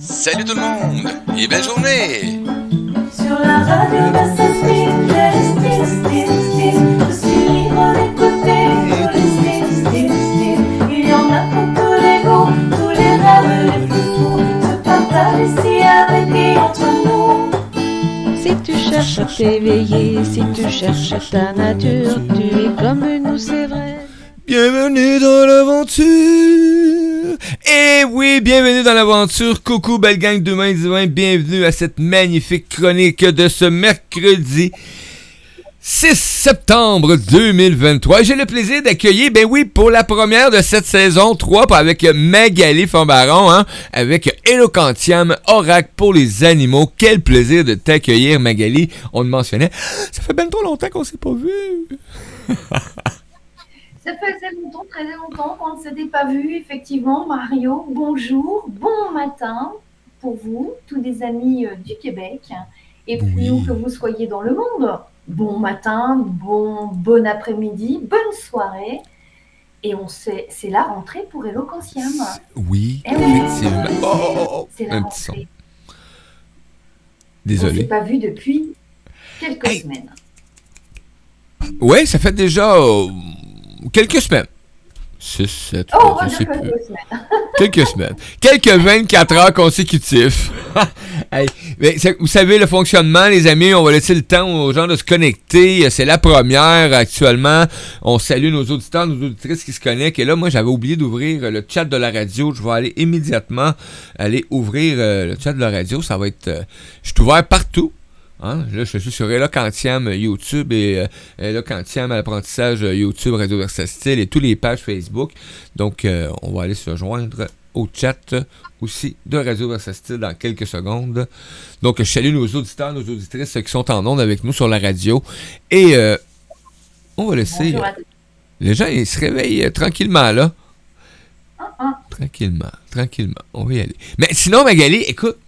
Salut tout le monde et belle journée! Sur la radio je suis libre d'écouter tous les. Il y en a pour tous les goûts, tous les rêves les plus fous, se partagent ici avec et entre nous. Si tu cherches à t'éveiller, si tu cherches ta nature, tu es comme nous, c'est vrai. Bienvenue dans l'aventure! Eh oui, bienvenue dans l'aventure. Coucou, belle gang d'humains divins. Bienvenue à cette magnifique chronique de ce mercredi 6 septembre 2023. J'ai le plaisir d'accueillir, ben oui, pour la première de cette saison 3, avec Magali Fambaron, hein, avec Eloquentium, Oracle pour les animaux. Quel plaisir de t'accueillir, Magali. On le mentionnait. Ça fait bien trop longtemps qu'on s'est pas vu. Ça faisait longtemps, très longtemps qu'on ne s'était pas vu, effectivement. Mario, bonjour, bon matin pour vous, tous les amis euh, du Québec. Et puis, Oui. où que vous soyez dans le monde, bon matin, bon, bon après-midi, bonne soirée. Et on sait, c'est la rentrée pour Eloquentium. Oui, Eh oui. effectivement. Oh, oh, oh, oh. C'est la Un petit son. rentrée. On ne Désolé. s'est pas vu depuis quelques Hey. semaines. Ouais, ça fait déjà euh, quelques semaines. 6, 7, Oh, on va je dire sais plus. quelques semaines. Quelques semaines. Quelques 24 heures consécutifs. Hey, mais c'est- vous savez, le fonctionnement, les amis, on va laisser le temps aux gens de se connecter. C'est la première actuellement. On salue nos auditeurs, nos auditrices qui se connectent. Et là, moi, j'avais oublié d'ouvrir le chat de la radio. Je vais aller immédiatement aller ouvrir euh, le chat de la radio. Ça va être... euh, je suis ouvert partout. Hein? Là, je suis sur Eloquentium euh, YouTube et euh, Eloquentium à l'apprentissage euh, YouTube, Radio Versatile et toutes les pages Facebook. Donc, euh, on va aller se joindre au chat aussi de Radio Versatile dans quelques secondes. Donc, je salue nos auditeurs, nos auditrices qui sont en ondes avec nous sur la radio. Et euh, on va laisser... Tous. les gens, ils se réveillent tranquillement, là. Ah, ah. Tranquillement, tranquillement. On va y aller. Mais sinon, Magali, écoute,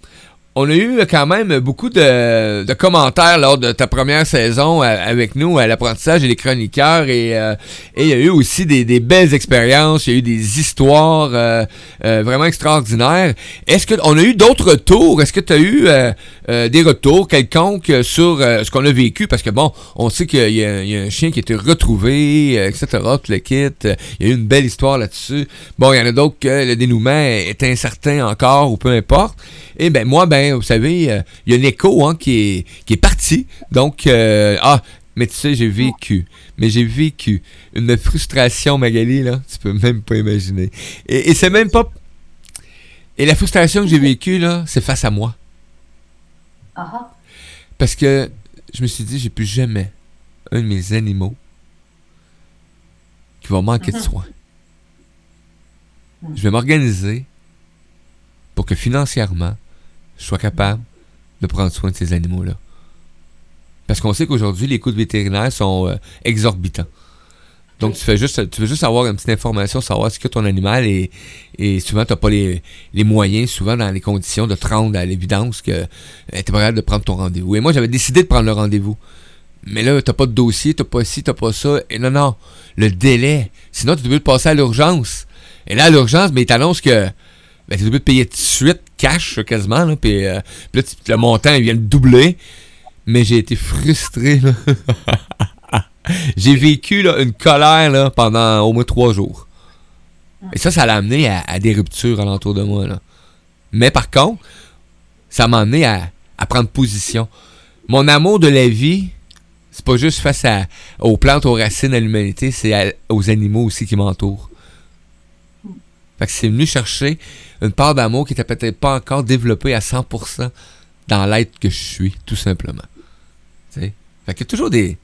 on a eu quand même beaucoup de, commentaires lors de ta première saison euh, avec nous à l'apprentissage et les chroniqueurs. Et euh, il y a eu aussi des, belles expériences, il y a eu des histoires euh, vraiment extraordinaires. Est-ce qu'on a eu d'autres retours? Est-ce que tu as eu des retours quelconques sur ce qu'on a vécu? Parce que bon, on sait qu'il y, a- un chien qui a été retrouvé, etc., le kit. Il y a eu une belle histoire là-dessus. Bon, il y en a d'autres que le dénouement est incertain encore ou peu importe. Et ben moi, ben, vous savez, euh, il y a l'écho hein, qui, est, qui est parti. Donc, euh, ah, mais tu sais, j'ai vécu. Mais j'ai vécu une frustration, Magali, là. Tu peux même pas imaginer. Et, et c'est même pas. Et la frustration que j'ai vécue, là, c'est face à moi. Parce que je me suis dit, j'ai plus jamais un de mes animaux qui va manquer de Mhm. soins. Je vais m'organiser pour que financièrement, sois capable de prendre soin de ces animaux-là. Parce qu'on sait qu'aujourd'hui, les coûts de vétérinaire sont euh, exorbitants. Donc, tu, juste, tu veux juste avoir une petite information, savoir ce que ton animal. Et souvent, tu n'as pas les, moyens, souvent dans les conditions de te rendre à l'évidence que tu n'es pas capable de prendre ton rendez-vous. Et moi, j'avais décidé de prendre le rendez-vous. Mais là, t'as pas de dossier, t'as pas ci, t'as pas ça. Et non, non, le délai. Sinon, tu es passer à l'urgence. Et là, à l'urgence, mais il t'annonce que ben, tu es obligé de payer tout de suite, cash quasiment. Là, puis, euh, là, le montant, il vient de doubler. Mais j'ai été frustré. j'ai vécu là, une colère là, pendant au moins trois jours. Et ça, ça l'a amené à, des ruptures alentour de moi. Là. Mais par contre, ça m'a amené à, prendre position. Mon amour de la vie, c'est pas juste face à, aux plantes, aux racines, à l'humanité, c'est aux animaux aussi qui m'entourent. Fait que c'est venu chercher une part d'amour qui était peut-être pas encore développée à 100% dans l'être que je suis, tout simplement. Tu sais? Fait qu'il y a toujours des,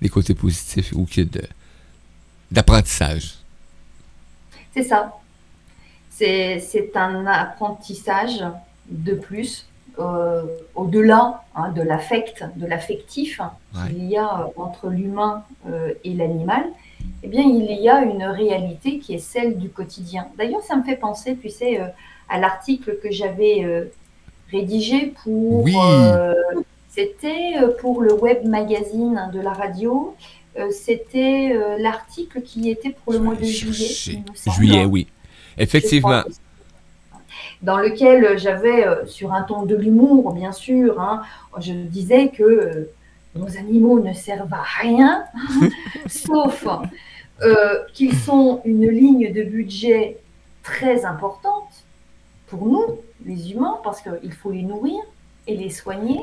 des côtés positifs ou qu'il y a de, d'apprentissage. C'est ça. C'est c'est un apprentissage de plus, euh, au-delà hein, de l'affect, de l'affectif Ouais. qu'il y a euh, entre l'humain euh, et l'animal. Eh bien, il y a une réalité qui est celle du quotidien. D'ailleurs, ça me fait penser, tu sais, euh, à l'article que j'avais euh, rédigé pour. Oui. euh, C'était pour le web magazine de la radio. C'était l'article qui était pour le mois de juillet. Juillet, oui. Effectivement. dans lequel j'avais, euh, sur un ton de l'humour, bien sûr, hein, je disais que euh, nos animaux ne servent à rien, sauf euh, qu'ils sont une ligne de budget très importante pour nous, les humains, parce qu'il faut les nourrir et les soigner.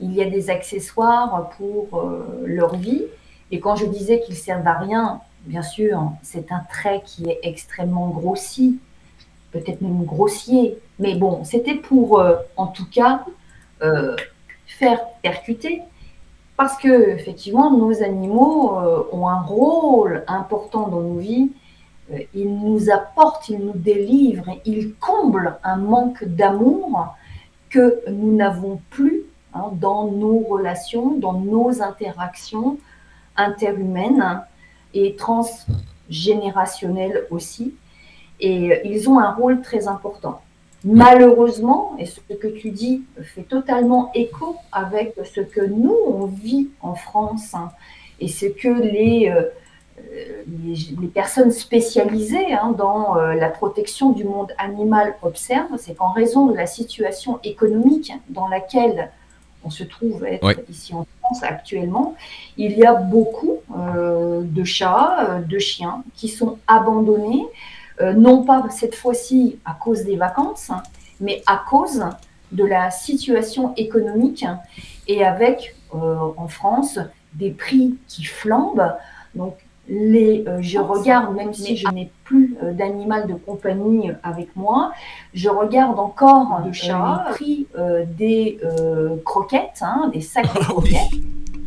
Il y a des accessoires pour euh, leur vie. Et quand je disais qu'ils servent à rien, bien sûr, c'est un trait qui est extrêmement grossi, peut-être même grossier. Mais bon, c'était pour, euh, en tout cas, faire percuter. Parce que, effectivement, nos animaux euh, ont un rôle important dans nos vies. Euh, Ils nous apportent, ils nous délivrent, ils comblent un manque d'amour que nous n'avons plus hein, dans nos relations, dans nos interactions interhumaines et transgénérationnelles aussi. Et euh, ils ont un rôle très important. Malheureusement, et ce que tu dis fait totalement écho avec ce que nous, on vit en France hein, et ce que les, euh, les, les personnes spécialisées hein, dans euh, la protection du monde animal observent, c'est qu'en raison de la situation économique dans laquelle on se trouve être Oui. ici en France actuellement, il y a beaucoup euh, de chats, de chiens qui sont abandonnés, euh, non pas cette fois-ci à cause des vacances, mais à cause de la situation économique et avec euh, en France des prix qui flambent. Donc les, euh, je regarde, même si je n'ai plus euh, d'animal de compagnie avec moi, je regarde encore les prix des croquettes, hein, des sacs de Ah croquettes.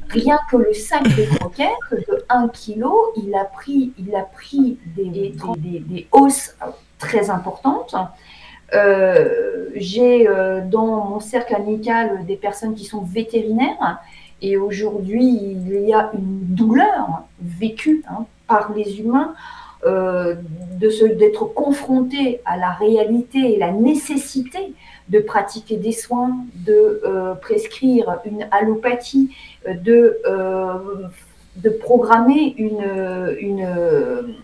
Rien que le sac de croquettes de 1 kg, il a pris, il a pris des, des, hausses très importantes. Euh, J'ai euh, dans mon cercle amical des personnes qui sont vétérinaires et aujourd'hui il y a une douleur vécue hein, par les humains euh, d'être confrontés à la réalité et la nécessité de pratiquer des soins, de euh, prescrire une allopathie, euh, de, euh, de programmer une, une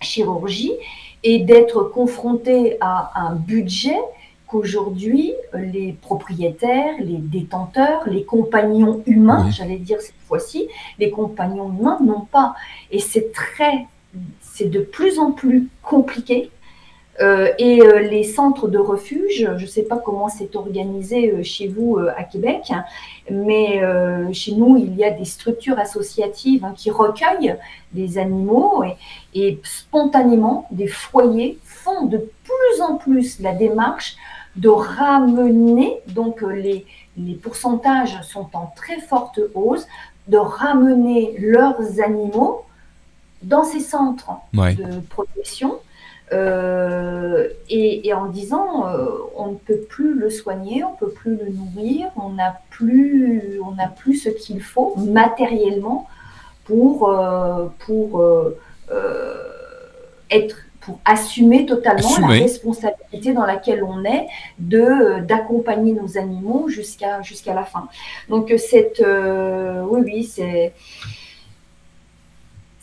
chirurgie et d'être confronté à un budget qu'aujourd'hui les propriétaires, les détenteurs, les compagnons humains, Oui. j'allais dire cette fois-ci, les compagnons humains n'ont pas. Et c'est très, c'est de plus en plus compliqué. Euh, et euh, les centres de refuge, je ne sais pas comment c'est organisé euh, chez vous à Québec, mais chez nous, il y a des structures associatives hein, qui recueillent des animaux et, et spontanément, des foyers font de plus en plus la démarche de ramener, donc les, les pourcentages sont en très forte hausse, de ramener leurs animaux dans ces centres Ouais. de protection euh, et, et en disant euh, on ne peut plus le soigner, on ne peut plus le nourrir, on n'a plus, on plus ce qu'il faut matériellement pour, euh, pour être pour assumer totalement Assumer. la responsabilité dans laquelle on est de d'accompagner nos animaux jusqu'à jusqu'à la fin. Donc cette oui oui c'est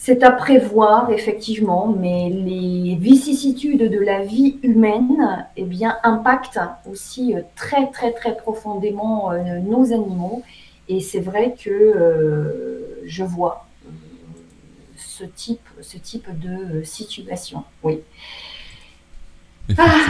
c'est à prévoir, effectivement, mais les vicissitudes de la vie humaine eh bien, impactent aussi euh, très, très, très profondément euh, nos animaux. Et c'est vrai que euh, je vois ce type, ce type de situation. Oui. Effectivement.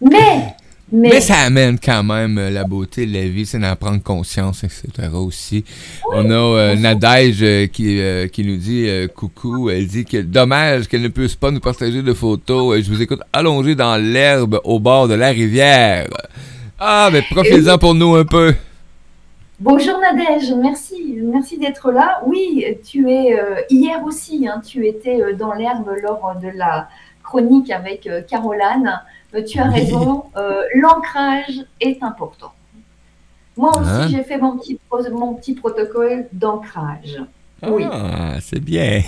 Mais, mais, Mais ça amène quand même euh, la beauté de la vie, c'est d'en prendre conscience, etc. aussi. On a euh, Nadège euh, qui, euh, qui nous dit euh, coucou. Elle dit que dommage qu'elle ne puisse pas nous partager de photos. Je vous écoute allongé dans l'herbe au bord de la rivière. Ah, mais profitez-en pour nous un peu. Bonjour Nadège, merci, merci d'être là. Oui, tu es hier aussi, hein, tu étais dans l'herbe lors de la chronique avec Caroline. Euh, tu as Oui. raison, euh, l'ancrage est important. Moi aussi, Hein j'ai fait mon petit, mon petit protocole d'ancrage. Oui. Ah, c'est bien.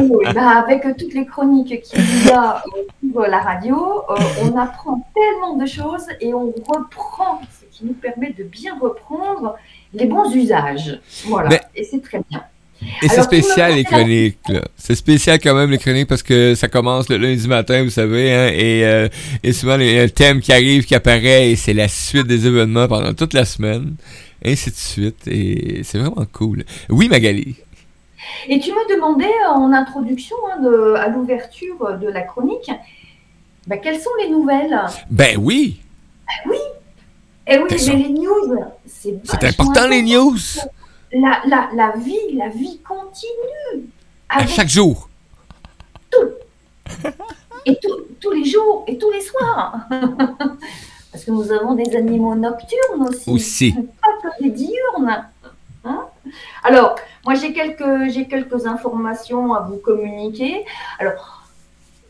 Oui, bah, avec toutes les chroniques qu'il y a euh, sur la radio, euh, on apprend tellement de choses et on reprend, ce qui nous permet de bien reprendre les bons usages. Voilà, Mais- et c'est très bien. Et c'est spécial les chroniques. C'est spécial quand même les chroniques parce que ça commence le lundi matin, vous savez, hein, et, euh, et souvent il y a un thème qui arrive, qui apparaît, et c'est la suite des événements pendant toute la semaine, ainsi de suite, et c'est vraiment cool. Oui, Magali. Et tu me demandais en introduction hein, de- à l'ouverture de la chronique, bah, quelles sont les nouvelles? Ben oui, Eh oui, Quelles mais sont les news, c'est important les news, La, la, la vie, la vie continue. à chaque jour. Et tous- tous les jours et tous les soirs. Parce que nous avons des animaux nocturnes aussi. Aussi. Pas que des diurnes. Hein Alors, moi j'ai quelques, j'ai quelques informations à vous communiquer. Alors,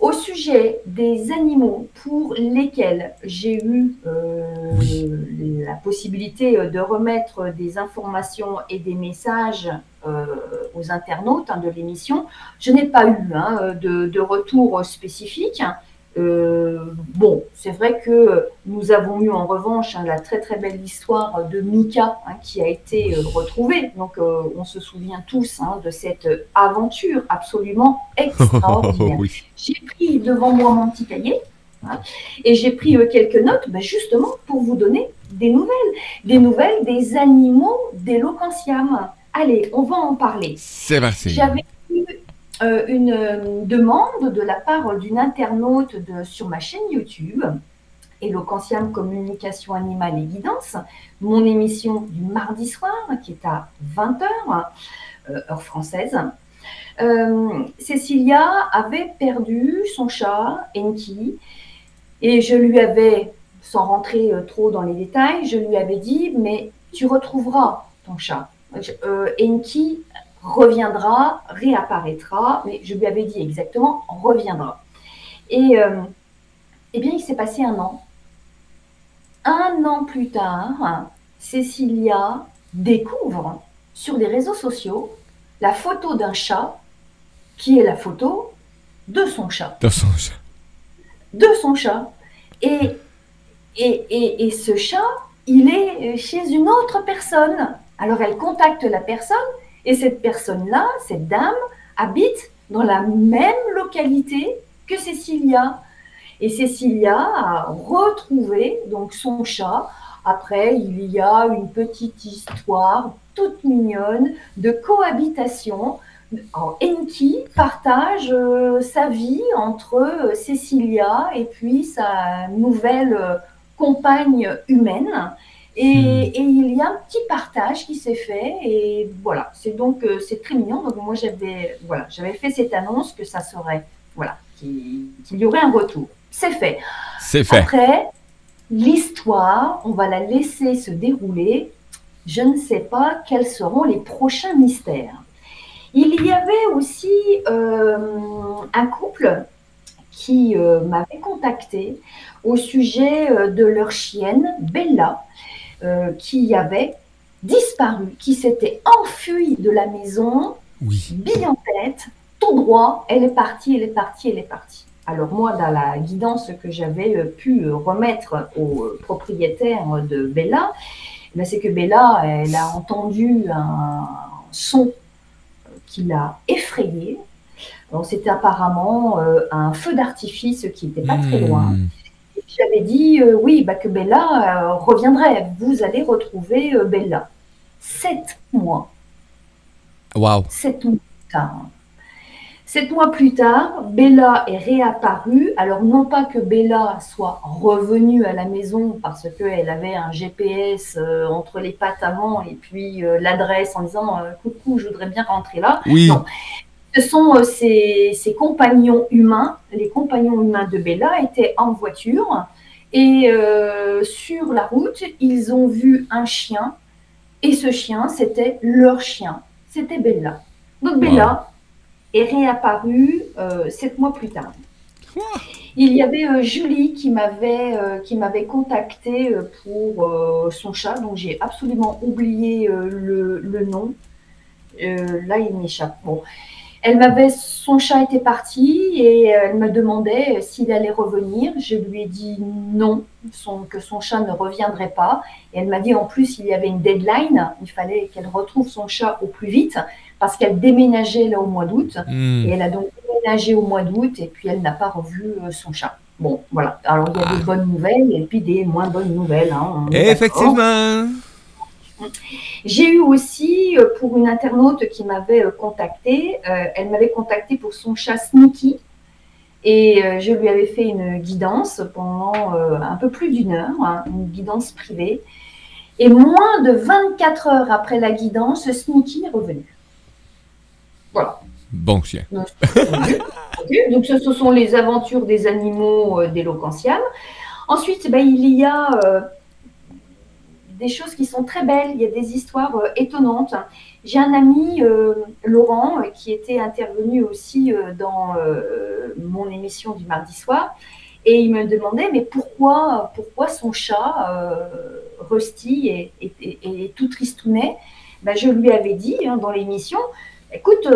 au sujet des animaux pour lesquels j'ai eu euh, Oui. la possibilité de remettre des informations et des messages euh, aux internautes hein, de l'émission, je n'ai pas eu hein, de, de retour spécifique. Euh, bon, c'est vrai que nous avons eu en revanche hein, la très très belle histoire de Mika hein, qui a été euh, retrouvée. Donc euh, on se souvient tous hein, de cette aventure absolument extraordinaire. oui. J'ai pris devant moi mon petit cahier et j'ai pris quelques notes ben, justement pour vous donner des nouvelles, des nouvelles des animaux d'Eloquentiam. Allez, on va en parler. C'est parti. J'avais eu euh, une euh, demande de la part d'une internaute sur ma chaîne YouTube, Eloquentiam Communication Animale et Guidance, mon émission du mardi soir qui est à 20h, heure française. Euh, Cécilia avait perdu son chat, Enki, et je lui avais, sans rentrer euh, trop dans les détails, je lui avais dit, mais tu retrouveras ton chat. Euh, Enki reviendra, réapparaîtra, mais je lui avais dit exactement reviendra. Et euh, eh bien, il s'est passé un an. Un an plus tard, Cécilia découvre sur les réseaux sociaux la photo d'un chat qui est la photo de son chat Dans son chat. de son chat. Et, et, et, et ce chat, il est chez une autre personne. Alors elle contacte la personne et cette personne-là, cette dame, habite dans la même localité que Cécilia. Et Cécilia a retrouvé donc son chat. Après, il y a une petite histoire toute mignonne de cohabitation. Enki partage euh, sa vie entre euh, Cécilia et puis sa nouvelle euh, compagne humaine. Et, et il y a un petit partage qui s'est fait et voilà, c'est donc euh, c'est très mignon. Donc moi j'avais voilà, j'avais fait cette annonce que ça serait voilà, qu'il y aurait un retour. C'est fait. C'est fait. Après, l'histoire, on va la laisser se dérouler. Je ne sais pas quels seront les prochains mystères. Il y avait aussi euh, un couple qui euh, m'avait contacté au sujet de leur chienne, Bella, euh, qui avait disparu, qui s'était enfuie de la maison, Oui. bille en tête, tout droit, elle est partie, elle est partie, elle est partie. Alors moi, dans la guidance que j'avais euh, pu euh, remettre au propriétaire de Bella, ben, c'est que Bella, elle a entendu un son qui l'a effrayée. C'était apparemment un feu d'artifice qui n'était pas très loin. J'avais dit euh, oui, bah, que Bella euh, reviendrait. Vous allez retrouver euh, Bella. Sept mois. Wow. Sept mois plus tard. Sept mois plus tard, Bella est réapparue. Alors, non pas que Bella soit revenue à la maison parce qu'elle avait un GPS entre les pattes avant et puis l'adresse en disant Coucou, je voudrais bien rentrer là. Oui. Non. Ce sont euh, ses, ses compagnons humains. Les compagnons humains de Bella étaient en voiture et euh, sur la route, ils ont vu un chien et ce chien, c'était leur chien. C'était Bella. Donc Bella est réapparue euh, sept mois plus tard. Il y avait euh, Julie qui m'avait euh, qui m'avait contacté euh, pour euh, son chat, dont j'ai absolument oublié euh, le, le nom. Euh, là, il m'échappe. Bon, Elle m'avait, son chat était parti et elle me demandait s'il allait revenir. Je lui ai dit non, son- que son chat ne reviendrait pas. Et elle m'a dit en plus il y avait une deadline, il fallait qu'elle retrouve son chat au plus vite parce qu'elle déménageait là au mois d'août. Hmm. Et elle a donc déménagé au mois d'août et puis elle n'a pas revu euh, son chat. Bon, voilà. Alors il y a des bonnes nouvelles et puis des moins bonnes nouvelles. hein. Effectivement. J'ai eu aussi, euh, pour une internaute qui m'avait euh, contacté, euh, elle m'avait contacté pour son chat Sneaky. Et je lui avais fait une guidance pendant un peu plus d'une heure, hein, une guidance privée. Et moins de 24 heures après la guidance, Sneaky est revenu. Voilà. Bon chien. Ok, Donc, ce, sont les aventures des animaux euh, d'Eloquentiam. Ensuite, ben, il y a euh, des choses qui sont très belles. Il y a des histoires euh, étonnantes. J'ai un ami, euh, Laurent, euh, qui était intervenu aussi euh, dans mon émission du mardi soir. Et il me demandait, mais pourquoi, pourquoi son chat, Rusty, est, est- est- est tout tristounet? Ben, Je lui avais dit hein, dans l'émission, Écoute,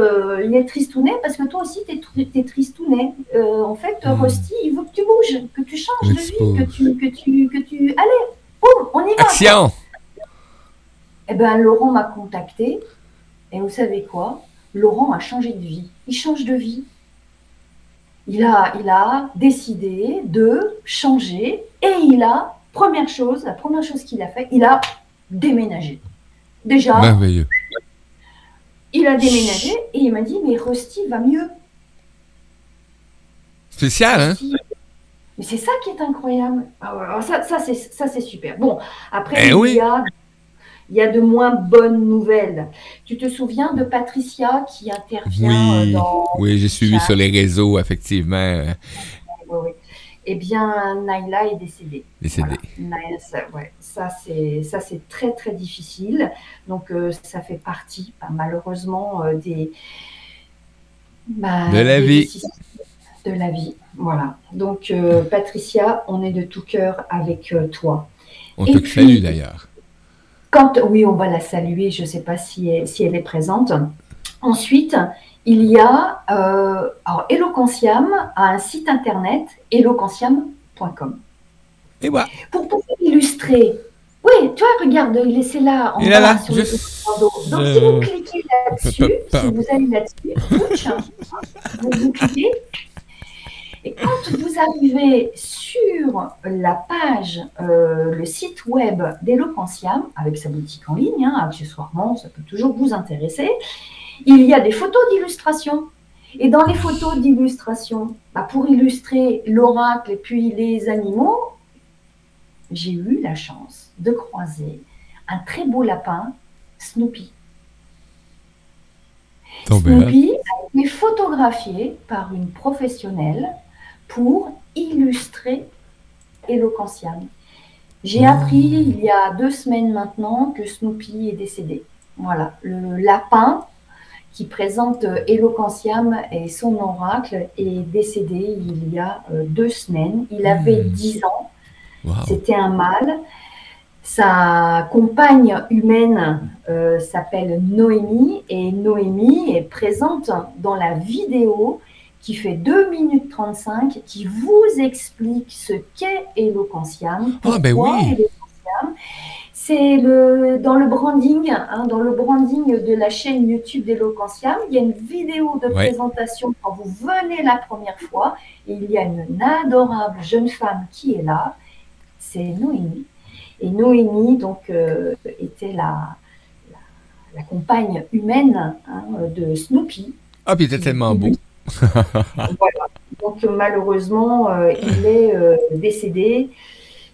il est tristounet parce que toi aussi, tu es, tristounet. En fait, Hmm. Rusty, il veut que tu bouges, que tu changes de vie, que tu, que tu, que tu... Allez, boum, on y va. Action! Eh ben, Laurent m'a contacté. Et vous savez quoi? Laurent a changé de vie. Il change de vie. Il a, il a décidé de changer et il a, première chose, la première chose qu'il a fait, il a déménagé. Déjà, Merveilleux. il a déménagé et il m'a dit, mais Rusty va mieux. Spécial, hein? Rusty- Mais c'est ça qui est incroyable. Ah ouais, alors ça, ça c'est super. Bon, après Eh il, oui. y a, il y a de moins bonnes nouvelles. Tu te souviens de Patricia qui intervient Oui, euh, dans oui, j'ai suivi sur les réseaux, effectivement. Eh bien, Naila est décédée. décédé. Voilà. Naila, ça, ouais, ça c'est ça c'est très très difficile. Donc euh, ça fait partie, bah, malheureusement, euh, des bah, De la des vie. décisions de la vie. Voilà. Donc euh, Patricia, on est de tout cœur avec euh, toi. On Et te puis- salue d'ailleurs. Quand, oui, on va la saluer, je ne sais pas si elle, si elle est présente. Ensuite, il y a, euh, alors, Eloquentiam a un site internet, eloquentiam.com. Et voilà. Pour pouvoir illustrer, oui, tu vois, regarde, il est c'est là, en Il est bas, là, sur le. Donc, si vous cliquez là-dessus, si vous allez là-dessus, vous, vous cliquez, et quand vous arrivez sur la page, euh, le site web d'Eloquentiam, avec sa boutique en ligne, hein, accessoirement, ça peut toujours vous intéresser, il y a des photos d'illustration. Et dans les photos d'illustration, bah, pour illustrer l'oracle et puis les animaux, j'ai eu la chance de croiser un très beau lapin, Snoopy. Snoopy a été photographié par une professionnelle pour illustrer Eloquentiam. J'ai Oh. appris il y a deux semaines maintenant que Snoopy est décédé. Voilà, le lapin qui présente euh, Eloquentiam et son oracle est décédé il y a euh, deux semaines. Il avait Hmm. 10 ans. Wow. C'était un mâle. Sa compagne humaine euh, s'appelle Noémie et Noémie est présente dans la vidéo qui fait 2 minutes 35 qui vous explique ce qu'est Eloquentiam. Ah, ben pourquoi oui. Eloquentiam. C'est le, dans le branding, hein, dans le branding de la chaîne YouTube d'Eloquentiam, il y a une vidéo de Ouais. présentation quand vous venez la première fois et il y a une adorable jeune femme qui est là, c'est Noémie. Et Noémie, donc, euh, était la, la, la compagne humaine hein, de Snoopy. Ah, puis il était tellement beau. Voilà. Donc, malheureusement, euh, il est euh, décédé.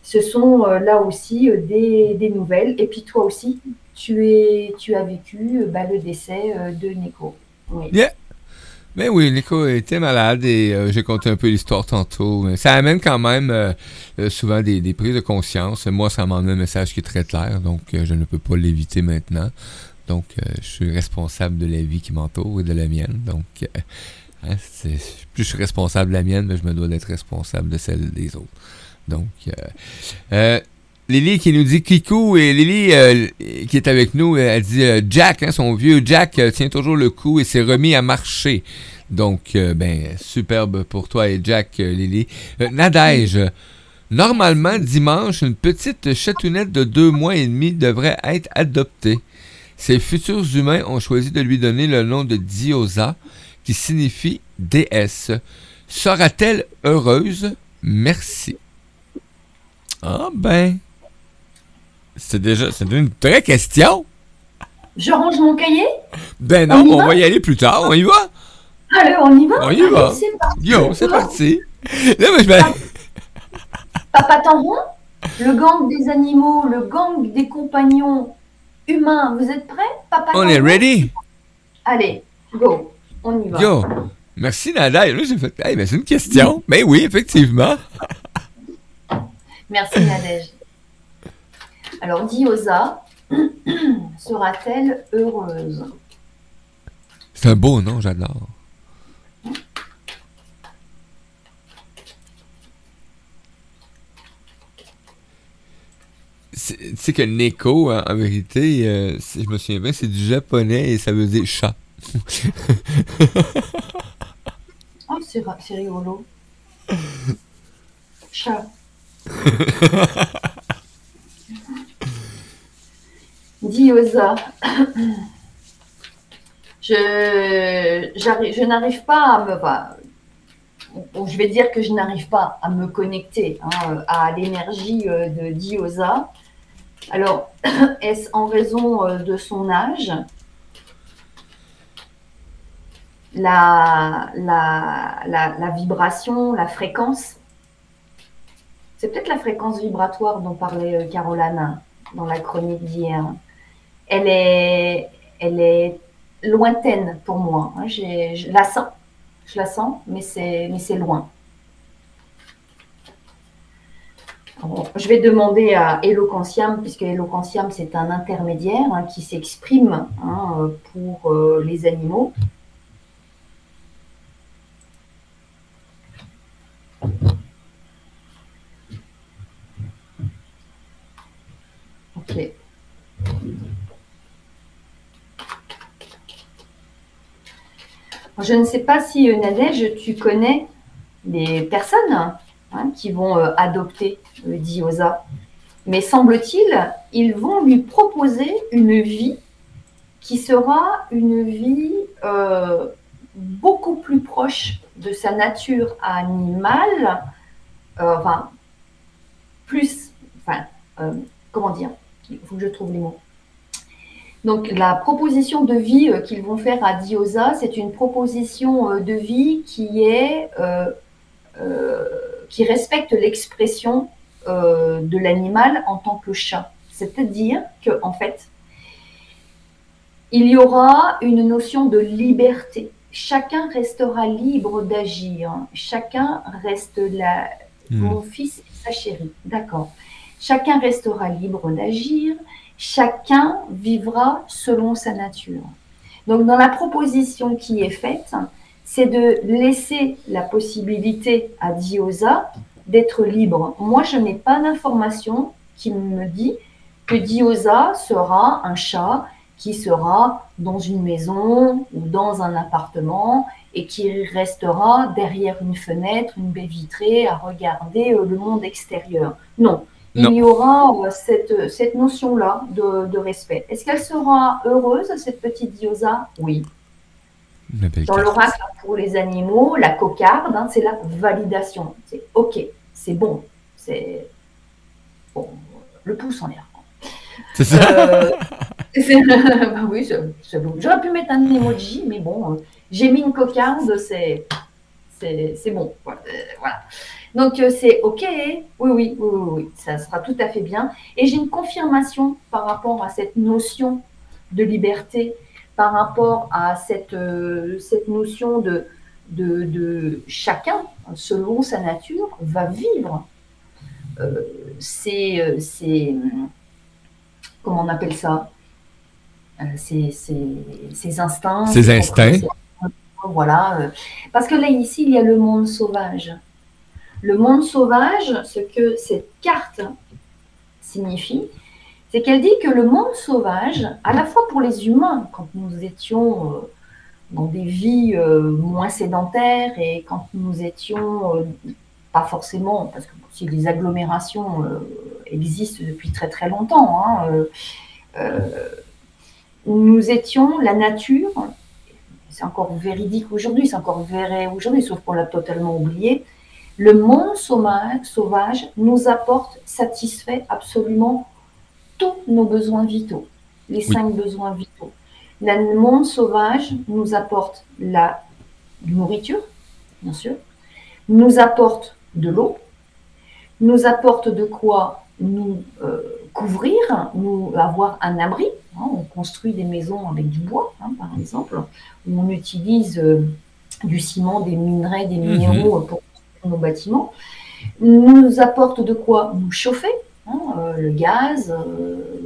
Ce sont euh, là aussi des, nouvelles. Et puis, toi aussi, tu, as vécu bah, le décès de Nico. Oui. Mais oui, Nico était malade et euh, j'ai conté un peu l'histoire tantôt. Ça amène quand même souvent des, prises de conscience. Moi, ça m'emmène un message qui est très clair, donc je ne peux pas l'éviter maintenant. Donc, je suis responsable de la vie qui m'entoure et de la mienne. Donc, hein, plus je suis responsable de la mienne, mais je me dois d'être responsable de celle des autres. Donc, euh, euh, Lily qui nous dit Kikou et Lily euh, qui est avec nous, elle dit Jack, hein, son vieux Jack tient toujours le coup et s'est remis à marcher. Donc, ben, superbe pour toi et Jack, Lily. Nadège, normalement, dimanche, une petite chatounette de deux mois et demi devrait être adoptée. Ses futurs humains ont choisi de lui donner le nom de Diosa, qui signifie déesse. Sera-t-elle heureuse? Merci. Ah ben. C'est déjà. C'est une vraie question. Je range mon cahier? Ben On non, on va? va y aller plus tard. On y va? Allez, on y va? On y va. Allez, c'est parti. Yo, c'est parti. Là, moi, je vais- Papa Tanron, le gang des animaux, le gang des compagnons humains, vous êtes prêts? Papa On est ready? Allez, go, on y va. Yo. Merci, Nada. Et là, j'ai fait. Hey, c'est une question. Ben oui, effectivement. Merci Nadège. Alors, Diosa sera-t-elle heureuse? C'est un beau nom, j'adore. C'est- Tu sais que Neko, en, en vérité, euh, si je me souviens bien, c'est du japonais et ça veut dire chat. Oh, c'est rigolo. Chat. Diosa. Je, je n'arrive pas à me. je vais dire que je n'arrive pas à me connecter hein, à l'énergie euh, de Diosa. Alors, est-ce en raison euh, de son âge? La, vibration, la fréquence. C'est peut-être la fréquence vibratoire dont parlait euh, Caroline dans la chronique d'hier. Elle est, lointaine pour moi. hein. Je la sens, je la sens, mais c'est, loin. Je vais demander à Eloquentiam, puisque Eloquentiam c'est un intermédiaire hein, qui s'exprime hein, pour euh, les animaux. Ok. Je ne sais pas si euh, Nadège, tu connais des personnes hein, qui vont euh, adopter euh, Diosa. Mais semble-t-il, ils vont lui proposer une vie qui sera une vie beaucoup plus proche de sa nature animale, euh, enfin, plus, enfin, euh, comment dire, il faut que je trouve les mots. Donc la proposition de vie euh, qu'ils vont faire à Diosa, c'est une proposition de vie qui est qui respecte l'expression de l'animal en tant que chat. C'est-à-dire que en fait, il y aura une notion de liberté. Chacun restera libre d'agir. Chacun reste là. Mon fils et sa chérie. D'accord. Chacun restera libre d'agir. Chacun vivra selon sa nature. Donc, dans la proposition qui est faite, c'est de laisser la possibilité à Diosa d'être libre. Moi, je n'ai pas d'information qui me dit que Diosa sera un chat qui sera dans une maison ou dans un appartement et qui restera derrière une fenêtre, une baie vitrée à regarder euh, le monde extérieur. Non, Non. il y aura euh, cette, cette notion-là de, de respect. Est-ce qu'elle sera heureuse, cette petite Diosa? Oui. Dans l'oracle pour les animaux, la cocarde, hein, c'est la validation. C'est OK, c'est bon, c'est bon, le pouce en l'air. C'est ça? Euh, bah oui. J'aurais pu mettre un emoji, mais bon, euh, j'ai mis une cocarde, c'est c'est c'est bon. Voilà. euh, voilà. Donc c'est OK, oui, oui, oui, oui, oui, ça sera tout à fait bien. Et j'ai une confirmation par rapport à cette notion de liberté, par rapport à cette, cette notion de, de, de chacun, selon sa nature, va vivre. Euh, c'est, euh, c'est, comment on appelle ça? Euh, ses instincts. Ses instincts. Voilà. euh, Parce que là, ici, il y a le monde sauvage. Le monde sauvage, ce que cette carte signifie, c'est qu'elle dit que le monde sauvage, à la fois pour les humains, quand nous étions euh, dans des vies euh, moins sédentaires et quand nous étions pas forcément, parce que si les agglomérations euh, existent depuis très très longtemps, hein, euh, euh, nous étions la nature, c'est encore véridique aujourd'hui, c'est encore vrai aujourd'hui, sauf qu'on l'a totalement oublié. Le monde sauvage, sauvage nous apporte, satisfait absolument tous nos besoins vitaux, les Oui. cinq besoins vitaux. Le monde sauvage nous apporte la nourriture, bien sûr, nous apporte de l'eau, nous apporte de quoi nous euh, couvrir, nous avoir un abri. hein. on construit des maisons avec du bois, hein, par exemple, où on utilise euh, du ciment, des minerais, des minéraux pour construire nos bâtiments. Nous apporte de quoi nous chauffer, hein, euh, le gaz,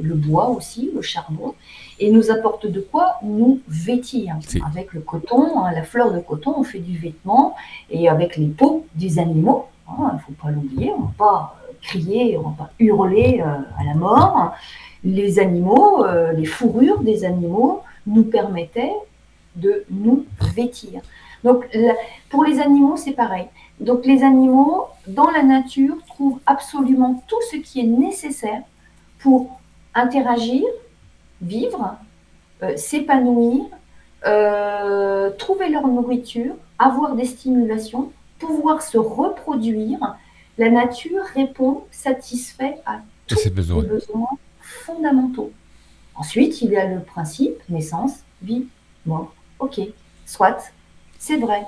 le bois aussi, le charbon, et nous apporte de quoi nous vêtir. Avec le coton, la fleur de coton, on fait du vêtement, et avec les peaux des animaux, hein, il ne faut pas l'oublier, on ne va pas euh, crier, on ne va pas hurler euh, à la mort. Les animaux, euh, les fourrures des animaux nous permettaient de nous vêtir. Donc pour les animaux, c'est pareil. Donc les animaux, dans la nature, trouvent absolument tout ce qui est nécessaire pour interagir, vivre, s'épanouir, trouver leur nourriture, avoir des stimulations, pouvoir se reproduire. La nature répond, satisfait à tous ses les besoins. besoins fondamentaux. Ensuite, il y a le principe naissance, vie, mort. Ok, soit, c'est vrai.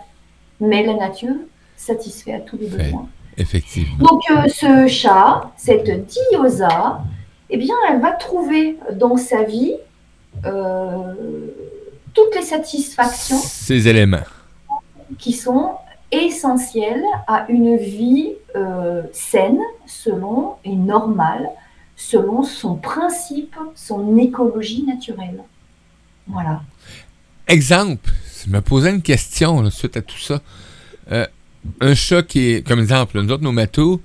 Mais la nature satisfait à tous les Fait. besoins. Effectivement. Donc, euh, ce chat, cette diosa, eh bien, elle va trouver dans sa vie euh, toutes les satisfactions Ces éléments. qui sont essentielles à une vie euh, saine, selon et normale, selon son principe, son écologie naturelle. Voilà. Exemple, je me posais une question là, suite à tout ça. Euh, un chat qui est, comme exemple, nous autres, nos matos,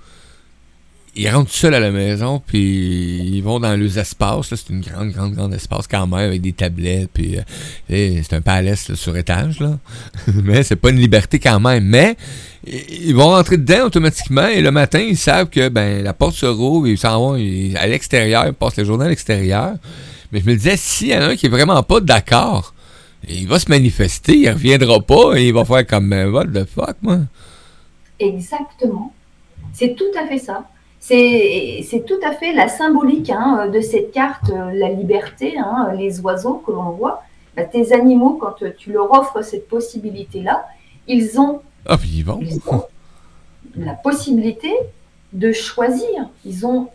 ils rentrent seuls à la maison, puis ils vont dans les espaces. C'est une grande, grande, grande espace quand même, avec des tablettes, puis euh, c'est un palace là, sur étage, là. mais c'est pas une liberté quand même. Mais ils vont rentrer dedans automatiquement, et le matin, ils savent que ben la porte se rouvre, ils s'en vont à l'extérieur, ils passent la journée à l'extérieur. Mais je me disais, s'il y en a un qui est vraiment pas d'accord, il va se manifester, il reviendra pas, et il va faire comme, euh, what the fuck, moi? Exactement. C'est tout à fait ça. C'est tout à fait la symbolique hein, de cette carte, euh, la liberté, hein, les oiseaux que l'on voit. Bah, tes animaux, quand tu leur offres cette possibilité-là, ils ont, Ah, ils ont la possibilité de choisir. Ils ont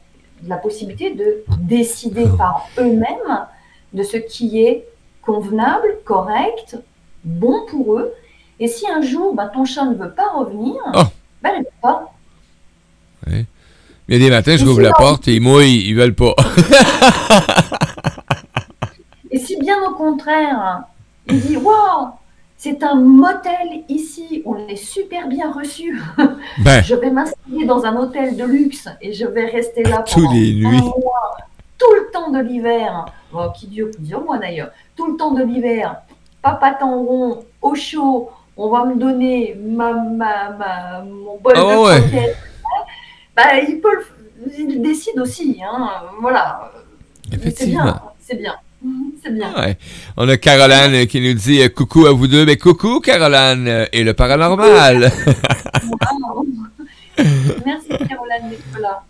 la possibilité de décider par eux-mêmes de ce qui est convenable, correct, bon pour eux. Et si un jour, bah, ton chat ne veut pas revenir, Oh. bah, il ne veut pas. Il y a des matins, je rouvre la porte et moi, ils, ils veulent pas. Et si bien au contraire, il dit Waouh, c'est un motel ici, on est super bien reçu. ben, Je vais m'installer dans un hôtel de luxe et je vais rester là Tous pendant les un nuits. mois, tout le temps de l'hiver, bon, qui dure plusieurs mois d'ailleurs, tout le temps de l'hiver, papa rond, au chaud, on va me donner ma, ma, ma- mon bol Ah de ouais. croquettes. Bah, il peut le, il décide aussi, hein, voilà. Mais C'est effectivement. bien, c'est bien, c'est bien. Ouais. On a Caroline qui nous dit euh, coucou à vous deux. Ben, coucou, Caroline, euh, et le paranormal. Merci Caroline là.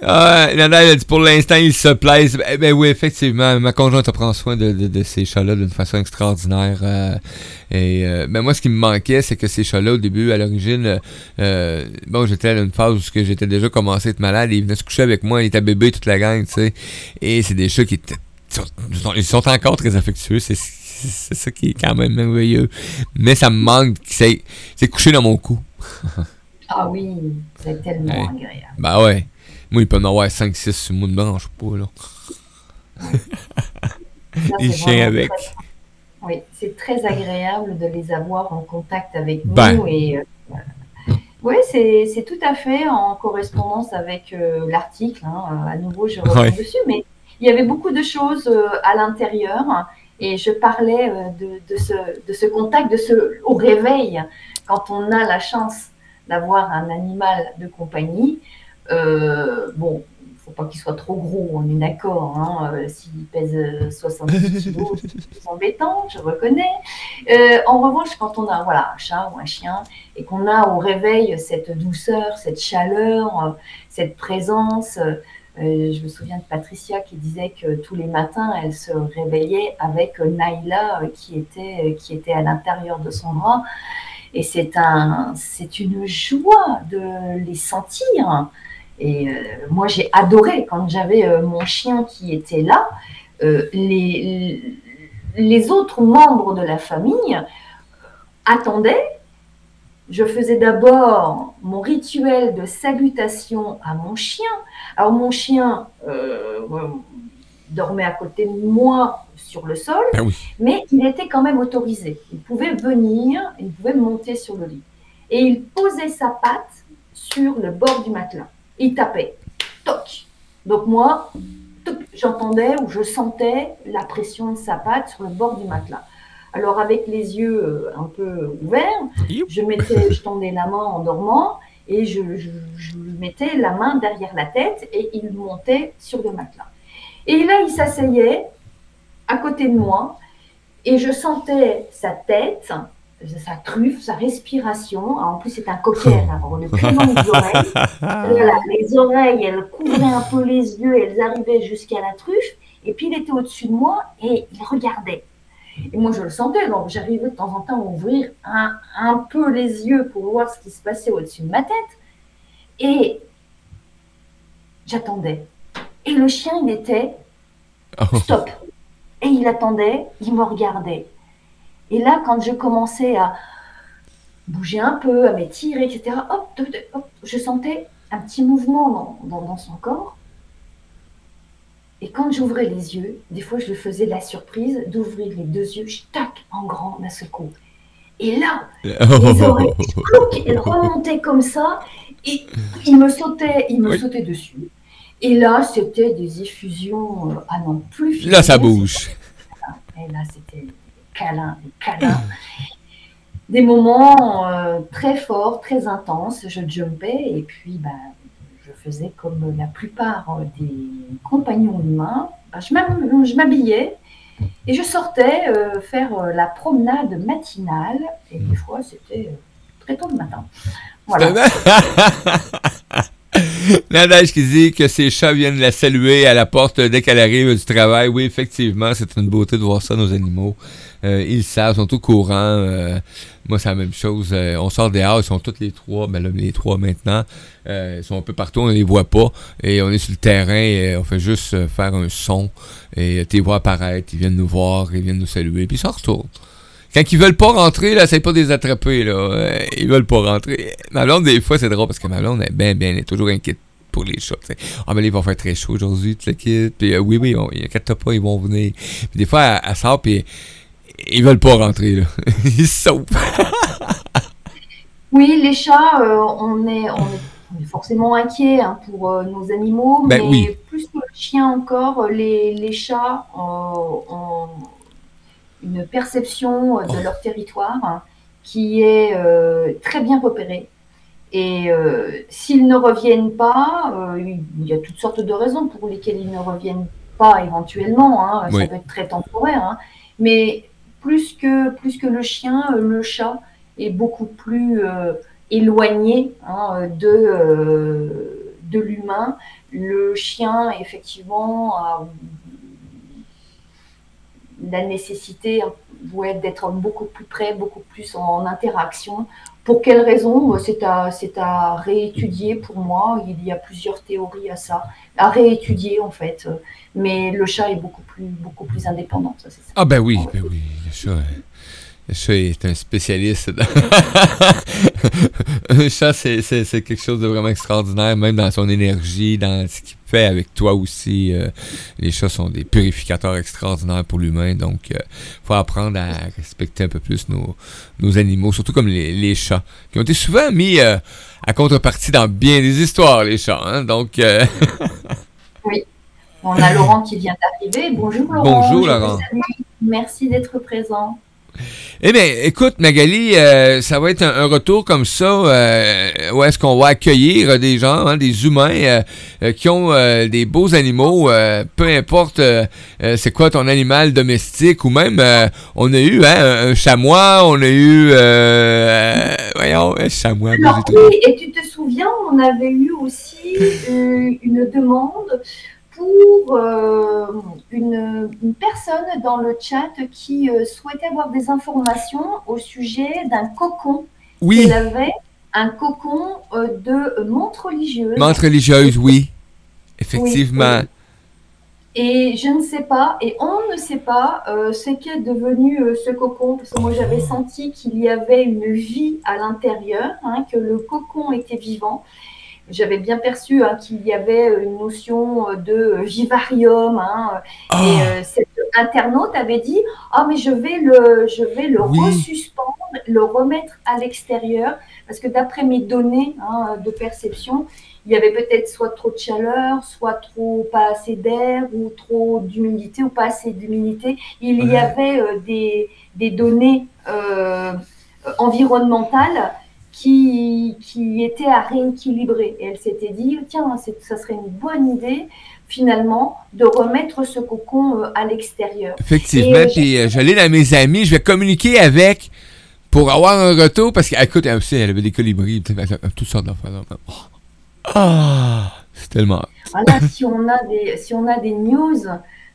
Ah, Nana, elle a dit pour l'instant, ils se plaisent. Ben, ben oui, effectivement, ma conjointe prend soin de, de, de ces chats-là d'une façon extraordinaire. euh, et euh, ben moi, ce qui me manquait, c'est que ces chats-là, au début, à l'origine, euh, euh, bon, j'étais à une phase où j'étais déjà commencé à être malade. Ils venaient se coucher avec moi, ils étaient bébés, toute la gang, tu sais. Et c'est des chats qui étaient, ils sont encore très affectueux. C'est c'est ça qui est quand même merveilleux. Mais ça me manque, c'est c'est couché dans mon cou. Ah oui, c'est tellement Ouais. agréable. Ben ouais. Moi, il peut en avoir 5-6 sur moi, ne branche pas, là. Des chiens avec. très- Oui, c'est très agréable de les avoir en contact avec Ben. nous et euh, Oui, c'est c'est tout à fait en correspondance avec euh, l'article. hein. À nouveau, je reviens Ouais. dessus, mais il y avait beaucoup de choses euh, à l'intérieur et je parlais euh, de, de ce, de ce contact, de ce au réveil, quand on a la chance d'avoir un animal de compagnie. Euh, bon, il ne faut pas qu'il soit trop gros, on est d'accord. Hein, euh, S'il pèse euh, 70 kilos, c'est embêtant, je reconnais. Euh, en revanche, quand on a voilà, un chat ou un chien et qu'on a au réveil cette douceur, cette chaleur, euh, cette présence. euh, euh, je me souviens de Patricia qui disait que tous les matins, elle se réveillait avec euh, euh, qui était, euh, qui était à l'intérieur de son bras. Et c'est un, c'est une joie de les sentir. Et euh, moi, j'ai adoré quand j'avais euh, mon chien qui était là. euh, les, les autres membres de la famille attendaient je faisais d'abord mon rituel de salutation à mon chien. Alors mon chien dormait à côté de moi sur le sol, oui. mais il était quand même autorisé. Il pouvait venir, il pouvait monter sur le lit. Et il posait sa patte sur le bord du matelas. Il tapait. Toc. Donc moi, j'entendais ou je sentais la pression de sa patte sur le bord du matelas. Alors avec les yeux euh, un peu ouverts, je mettais, je tendais la main en dormant et je, je, mettais la main derrière la tête et il montait sur le matelas. Et là, il s'asseyait à côté de moi et je sentais sa tête, sa truffe, sa respiration. Ah, en plus, c'est un cocker, alors le plus longues oreilles. Voilà, les oreilles, elles couvraient un peu les yeux, elles arrivaient jusqu'à la truffe. Et puis, il était au-dessus de moi et il regardait. Et moi, je le sentais, donc j'arrivais de temps en temps à ouvrir un, un peu les yeux pour voir ce qui se passait au-dessus de ma tête. Et j'attendais. Et le chien, il était Oh. stop. Et il attendait, il me regardait. Et là, quand je commençais à bouger un peu, à m'étirer, etc., hop, hop, hop, je sentais un petit mouvement dans, dans- dans son corps. Et quand j'ouvrais les yeux, des fois, je faisais la surprise d'ouvrir les deux yeux, tac, en grand d'un seul coup. Et là, les oreilles, elles remontaient comme ça, et il me sautait, il me Oui. sautait dessus. Et là, c'était des effusions, euh, ah non, plus. Là, ça bouge. Et là, c'était câlins, des. Des moments euh, très forts, très intenses. Je jumpais et puis ben, je faisais comme la plupart euh, des compagnons humains. Ben, je m'hab- je m'habillais et je sortais euh, faire la promenade matinale. Et des fois, c'était très tôt le matin. Voilà. Nadège qui dit que ses chats viennent la saluer à la porte dès qu'elle arrive du travail? Oui, effectivement, c'est une beauté de voir ça, nos animaux. Euh, ils savent, ils sont au courant. Euh, moi, c'est la même chose. Euh, on sort dehors, ils sont tous les trois, ben là, les trois maintenant. Ils sont un peu partout, on les voit pas. Et on est sur le terrain on fait juste faire un son. Et tu les vois apparaître, ils viennent nous voir, ils viennent nous saluer, puis ils s'en retournent. Quand ils veulent pas rentrer, là, c'est pas de les attraper, là. Ils veulent pas rentrer. Ma des fois, c'est drôle parce que ma blonde est bien, bien, elle est toujours inquiète pour les chats. tu sais. Ah, mais là, il va faire très chaud aujourd'hui, tu sais. Puis euh, oui, oui, on, inquiète pas, ils vont venir. Puis des fois, elle, elle sort, puis ils veulent pas rentrer, là. ils se sauvent. Oui, les chats, euh, on, est, on, est, on est forcément inquiet hein, pour euh, nos animaux, Ben mais oui. plus que le chien encore, les, les chats ont une perception de Oh. leur territoire hein, qui est euh, très bien repérée. Et s'ils ne reviennent pas, il y a toutes sortes de raisons pour lesquelles ils ne reviennent pas éventuellement. hein, Oui. Ça peut être très temporaire. hein. mais plus que, le chien, euh, le chat est beaucoup plus euh, éloigné hein, de, euh, de l'humain. Le chien, effectivement, a la nécessité ouais, d'être beaucoup plus près, beaucoup plus en interaction. Pour quelles raisons C'est à, c'est à réétudier pour moi. Il y a plusieurs théories à ça, à réétudier en fait. Mais le chat est beaucoup plus, beaucoup plus indépendant, ça ça. Ah ben oui, ben oui, le chat, euh, Le chat est un spécialiste. dans- un chat, c'est, quelque chose de vraiment extraordinaire, même dans son énergie, dans ce qu'il fait avec toi aussi. euh, les chats sont des purificateurs extraordinaires pour l'humain, donc il faut apprendre à respecter un peu plus nos, nos animaux, surtout comme les, les chats, qui ont été souvent mis euh, à contrepartie dans bien des histoires, les chats. hein, donc, euh, On a Laurent qui vient d'arriver. Bonjour Laurent. Bonjour, Laurent. Merci d'être présent. Eh bien, écoute, Magali, euh, ça va être un, un retour comme ça, euh, où est-ce qu'on va accueillir des gens, hein, des humains euh, euh, qui ont euh, des beaux animaux, euh, peu importe euh, euh, c'est quoi ton animal domestique, ou même, euh, on a eu hein, un, chamois, on a eu, euh, euh, voyons, un chamois. moi, Alors oui, et tu te souviens, on avait eu aussi euh, une demande pour euh, une, une personne dans le chat qui euh, souhaitait avoir des informations au sujet d'un cocon. Oui, Elle avait un cocon euh, de montre religieuse. menthe religieuse, oui, effectivement. Oui, Et je ne sais pas, et on ne sait pas ce qu'est devenu ce cocon, parce que moi j'avais senti qu'il y avait une vie à l'intérieur, hein, que le cocon était vivant. J'avais bien perçu hein, qu'il y avait une notion euh, de vivarium. hein, Ah, et euh, cet internaute avait dit Ah, mais je vais le, je vais le Oui. resuspendre, le remettre à l'extérieur, parce que d'après mes données hein, de perception, il y avait peut-être soit trop de chaleur, soit trop pas assez d'air, ou trop d'humidité, ou pas assez d'humidité. Il y avait euh, des, des données euh, environnementales qui, qui étaient à rééquilibrer. Et elle s'était dit, tiens, ça serait une bonne idée, finalement, de remettre ce cocon euh, à l'extérieur. Effectivement, euh, puis euh, j'allais dans mes amis, je vais communiquer avec pour avoir un retour, parce qu'écoute, elle aussi, elle avait des colibris, elle toutes sortes là. Oh. Ah, c'est tellement... Voilà, si on a des, si on a des news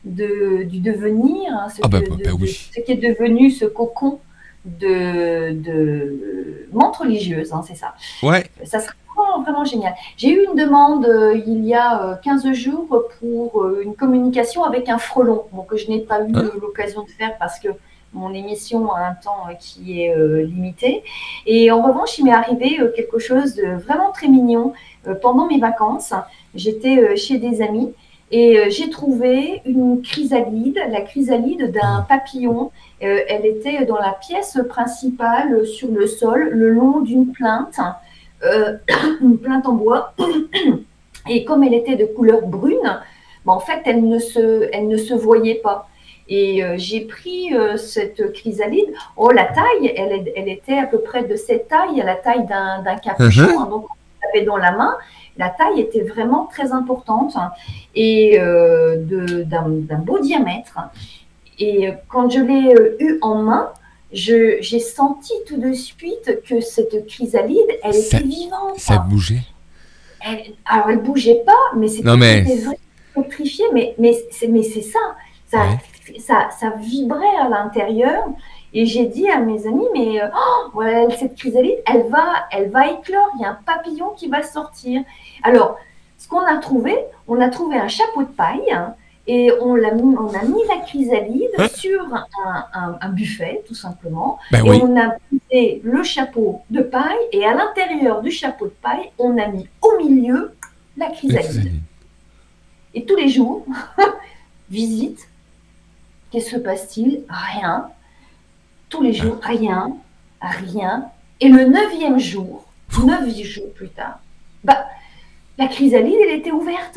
de, du devenir, hein, ce, Ah ben, que- ben, de- ben de- oui. ce qui est devenu ce cocon de, de menthe religieuse, hein, c'est ça. Ouais, Ça serait vraiment, vraiment génial. J'ai eu une demande euh, il y a euh, 15 jours pour euh, une communication avec un frelon, bon, que je n'ai pas eu Hein? l'occasion de faire parce que mon émission a un temps euh, qui est euh, limité. Et en revanche, il m'est arrivé euh, quelque chose de vraiment très mignon. Euh, pendant mes vacances, j'étais euh, chez des amis et euh, j'ai trouvé une chrysalide, la chrysalide d'un papillon. Euh, elle était dans la pièce principale, sur le sol, le long d'une plainte, euh, une plainte en bois. Et comme elle était de couleur brune, ben, en fait, elle ne se, elle ne se voyait pas. Et euh, j'ai pris euh, cette chrysalide. Oh, la taille, elle, était à peu près de cette taille, à la taille d'un capuchon. Hein. donc, on l'avait dans la main. La taille était vraiment très importante et euh, d'un beau diamètre. Et euh, quand je l'ai euh, eu en main, j'ai senti tout de suite que cette chrysalide, elle Ça- était vivante. ça bougeait. Elle- alors, elle bougeait pas, mais c'était mais- pétrifié. Mais, mais, c'est, mais c'est ça. Ça, ça. ça vibrait à l'intérieur. Et j'ai dit à mes amis, mais oh, cette chrysalide, elle va, elle va éclore. Il y a un papillon qui va sortir. Alors, ce qu'on a trouvé, on a trouvé un chapeau de paille. hein, et on, l'a mis, on a mis la chrysalide Hein sur un, un- un buffet, tout simplement. Ben Et oui. on a mis le chapeau de paille et à l'intérieur du chapeau de paille, on a mis au milieu la chrysalide. Et tous les jours, visite, qu'est-ce que se passe-t-il? Rien. Tous les jours, rien, rien. Et le neuvième jour, neuf jours plus tard, bah, la chrysalide, elle était ouverte.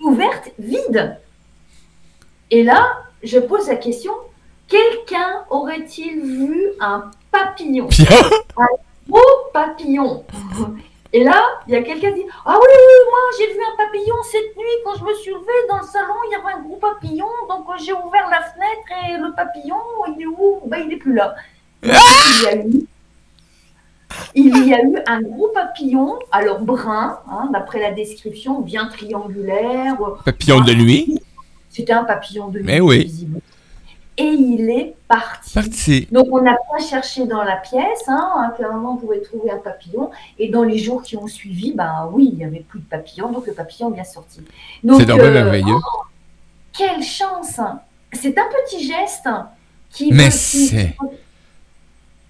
Ouverte, vide. Et là, je pose la question, quelqu'un aurait-il vu un papillon? Pierre, gros papillon. Et là, il y a quelqu'un qui dit Ah oui, moi j'ai vu un papillon cette nuit quand je me suis levée dans le salon, il y avait un gros papillon, donc euh, j'ai ouvert la fenêtre et le papillon, il est où? Ben, Il n'est plus là. Il y a eu, il y a eu un gros papillon, alors brun, hein, d'après la description, bien triangulaire. papillon de nuit, C'était un papillon de nuit, Mais oui. visible. Et il est parti. parti. Donc on n'a pas cherché dans la pièce, hein, moment on pouvait trouver un papillon. Et dans les jours qui ont suivi, ben oui, il n'y avait plus de papillon, donc le papillon est bien sorti. C'est euh, merveilleux. quelle chance hein. C'est un petit geste qui Mais c'est-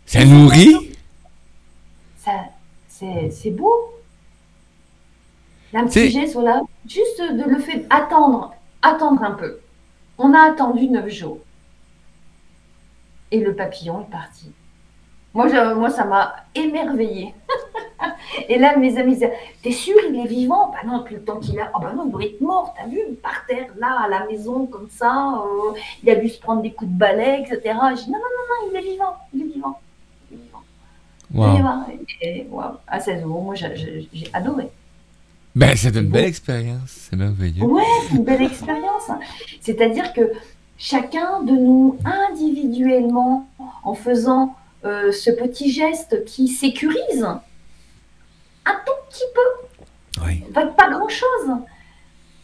Ça nourrit? Ça, c'est beau. Un petit geste, voilà. Juste de le fait attendre, attendre un peu. On a attendu neuf jours. Et le papillon est parti. Moi, je- moi ça m'a émerveillé. Et là, mes amis disaient T'es sûr, il est vivant? Bah non, depuis le temps qu'il a. Oh bah non, il doit être mort, t'as vu Par terre, là, à la maison, comme ça. euh, il a dû se prendre des coups de balai, etc. Je dis Non, non, non, non, il est vivant. Il est vivant. Il est vivant. Il est Wow. vivant. Et, waouh, à 16 jours, moi, j'ai- adoré. Ben, c'est une belle expérience. C'est merveilleux. Ouais, c'est une belle expérience. C'est-à-dire que chacun de nous, individuellement, en faisant euh, ce petit geste qui sécurise un tout petit peu, Oui. pas, pas grand-chose,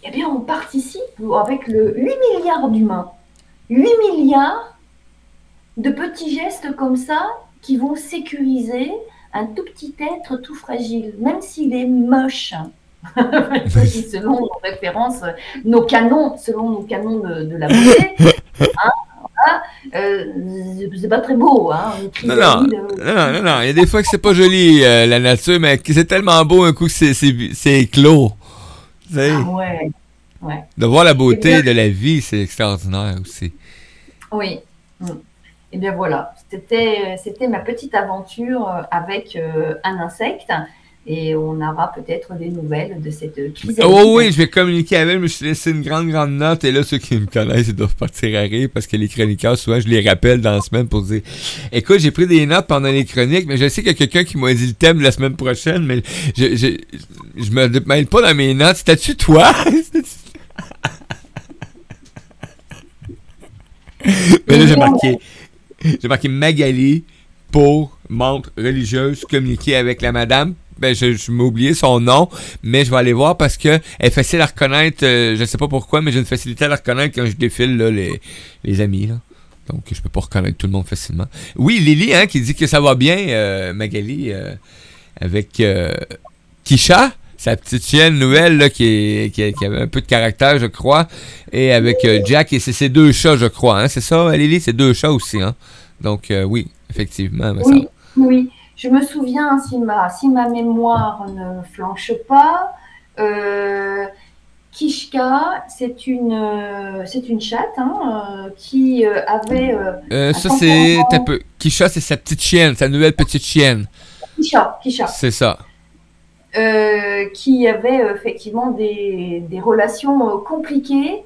eh bien, on participe avec le 8 milliards d'humains. 8 milliards de petits gestes comme ça qui vont sécuriser un tout petit être tout fragile, même s'il est moche. Selon nos références, nos canons, selon nos canons de, de la beauté, hein, voilà, euh, c'est pas très beau. Hein, Non, non. euh, Non, non. Il y a des fois que c'est pas joli, euh, la nature, mais c'est tellement beau un coup que c'est, c'est, c'est clos. Ah ouais, de voir la beauté Eh de la vie, c'est extraordinaire aussi. Oui. Mm. Et bien voilà, c'était c'était ma petite aventure euh, avec euh, un insecte et on aura peut-être des nouvelles de cette chrysalide. Oh oui, je vais communiquer avec elle. Je me suis laissé une grande, grande note. Et là, ceux qui me connaissent, ils doivent partir à rire parce que les chroniqueurs, souvent, je les rappelle dans la semaine pour dire Écoute, j'ai pris des notes pendant les chroniques, mais je sais qu'il y a quelqu'un qui m'a dit le thème la semaine prochaine, mais je, je, je me mêle pas dans mes notes. C'était-tu toi? Mais là, j'ai marqué, j'ai marqué Magali pour montre religieuse communiquer avec la madame. Ben, je, je m'ai oublié son nom, mais je vais aller voir parce que elle est facile à reconnaître. euh, je sais pas pourquoi, mais j'ai une facilité à la reconnaître quand je défile là, les, les amis. Donc, je peux pas reconnaître tout le monde facilement. Oui, Lily, hein, qui dit que ça va bien, euh, Magali, euh, avec euh, Kisha, sa petite chienne nouvelle là, qui, qui, avait un peu de caractère, je crois, et avec Jack, et c'est ses deux chats, je crois. Hein, c'est ça, Lily, c'est deux chats aussi. Hein? Donc, oui, effectivement. me Oui, oui. Je me souviens, si ma, si ma mémoire ne flanche pas, euh, Kishka, c'est une, euh, c'est une chatte hein, euh, qui euh, avait. ça, c'est attends. un peu. Kisha, c'est sa petite chienne, sa nouvelle petite chienne. Kisha, Kisha, C'est ça. qui avait effectivement des, des relations compliquées,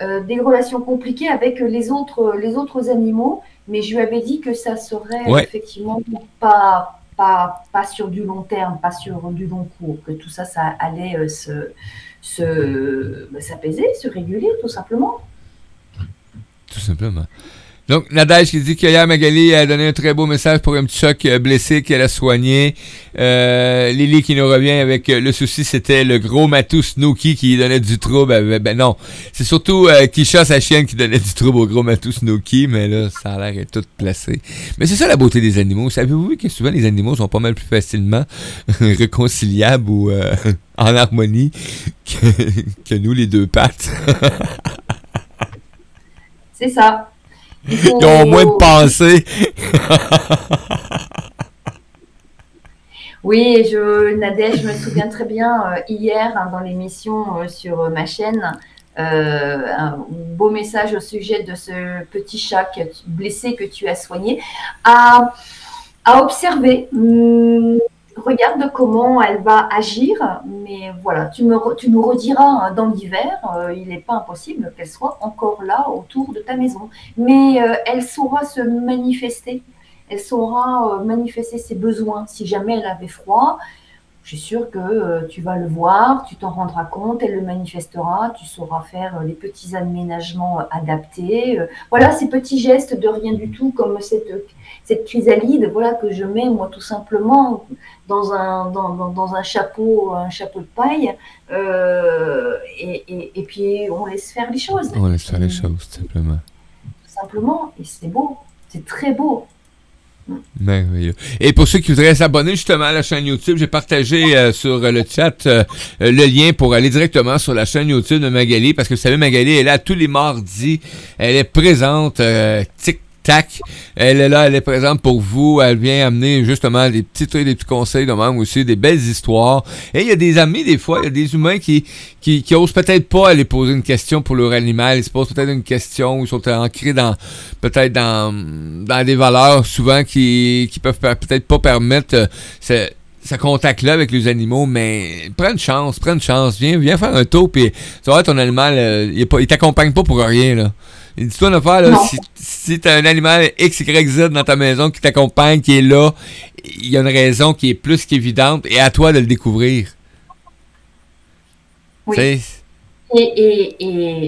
euh, des relations compliquées avec les autres, les autres animaux, mais je lui avais dit que ça serait Ouais. effectivement pas, pas, pas sur du long terme, pas sur du long cours, que tout ça, ça allait euh, se, se, bah, s'apaiser, se réguler tout simplement. Tout simplement. Donc, Nadège qui dit qu'hier, Magali a donné un très beau message pour un petit choc euh, blessé qu'elle a soigné. Euh, Lily qui nous revient avec euh, le souci, c'était le gros matou Snooky qui donnait du trouble. avec- ben non, c'est surtout euh, Kisha, sa chienne, qui donnait du trouble au gros matou Snooky, mais là, ça a l'air tout placé. Mais c'est ça la beauté des animaux. Savez-vous que souvent les animaux sont pas mal plus facilement réconciliables ou euh, en harmonie que, que nous, les deux pattes? C'est ça. Ils ont moins de pensée. Oui, je, Nadège, je me souviens très bien euh, hier hein, dans l'émission euh, sur euh, ma chaîne, un beau message au sujet de ce petit chat blessé que tu as soigné, à, à observer. Hum, regarde comment elle va agir, mais voilà, tu, nous rediras hein, dans l'hiver, euh, il n'est pas impossible qu'elle soit encore là autour de ta maison, mais euh, elle saura se manifester elle saura euh, manifester ses besoins. Si jamais elle avait froid, je suis sûre que euh, tu vas le voir, tu t'en rendras compte, elle le manifestera, tu sauras faire euh, les petits aménagements euh, adaptés. Euh, voilà ces petits gestes de rien du tout, comme cette, cette chrysalide voilà, que je mets moi tout simplement dans un, dans, dans- dans un, chapeau, un chapeau de paille. et, et- et puis on laisse faire les choses. On laisse faire les choses, tout simplement. Tout simplement, et c'est beau, c'est très beau. Et pour ceux qui voudraient s'abonner justement à la chaîne YouTube, j'ai partagé euh, sur euh, le chat euh, le lien pour aller directement sur la chaîne YouTube de Magali, parce que vous savez, Magali est là tous les mardis. Elle est présente, tac. Elle est là, elle est présente pour vous. Elle vient amener justement des petits trucs, des petits conseils de même aussi, des belles histoires. Et il y a des amis, des fois, il y a des humains qui, qui, osent peut-être pas aller poser une question pour leur animal. Ils se posent peut-être une question, ils sont ancrés dans, peut-être dans, dans des valeurs souvent qui, qui peuvent peut-être pas permettre euh, ce, contact-là avec les animaux, mais prends une chance, prends une chance, viens, viens faire un tour, puis tu voir ton animal, euh, il t'accompagne pas pour rien, là. Dis-toi une affaire, là, si, si t'as un animal X, Y, Z dans ta maison qui t'accompagne, qui est là, il y a une raison qui est plus qu'évidente, et à toi de le découvrir. Oui. Et, et,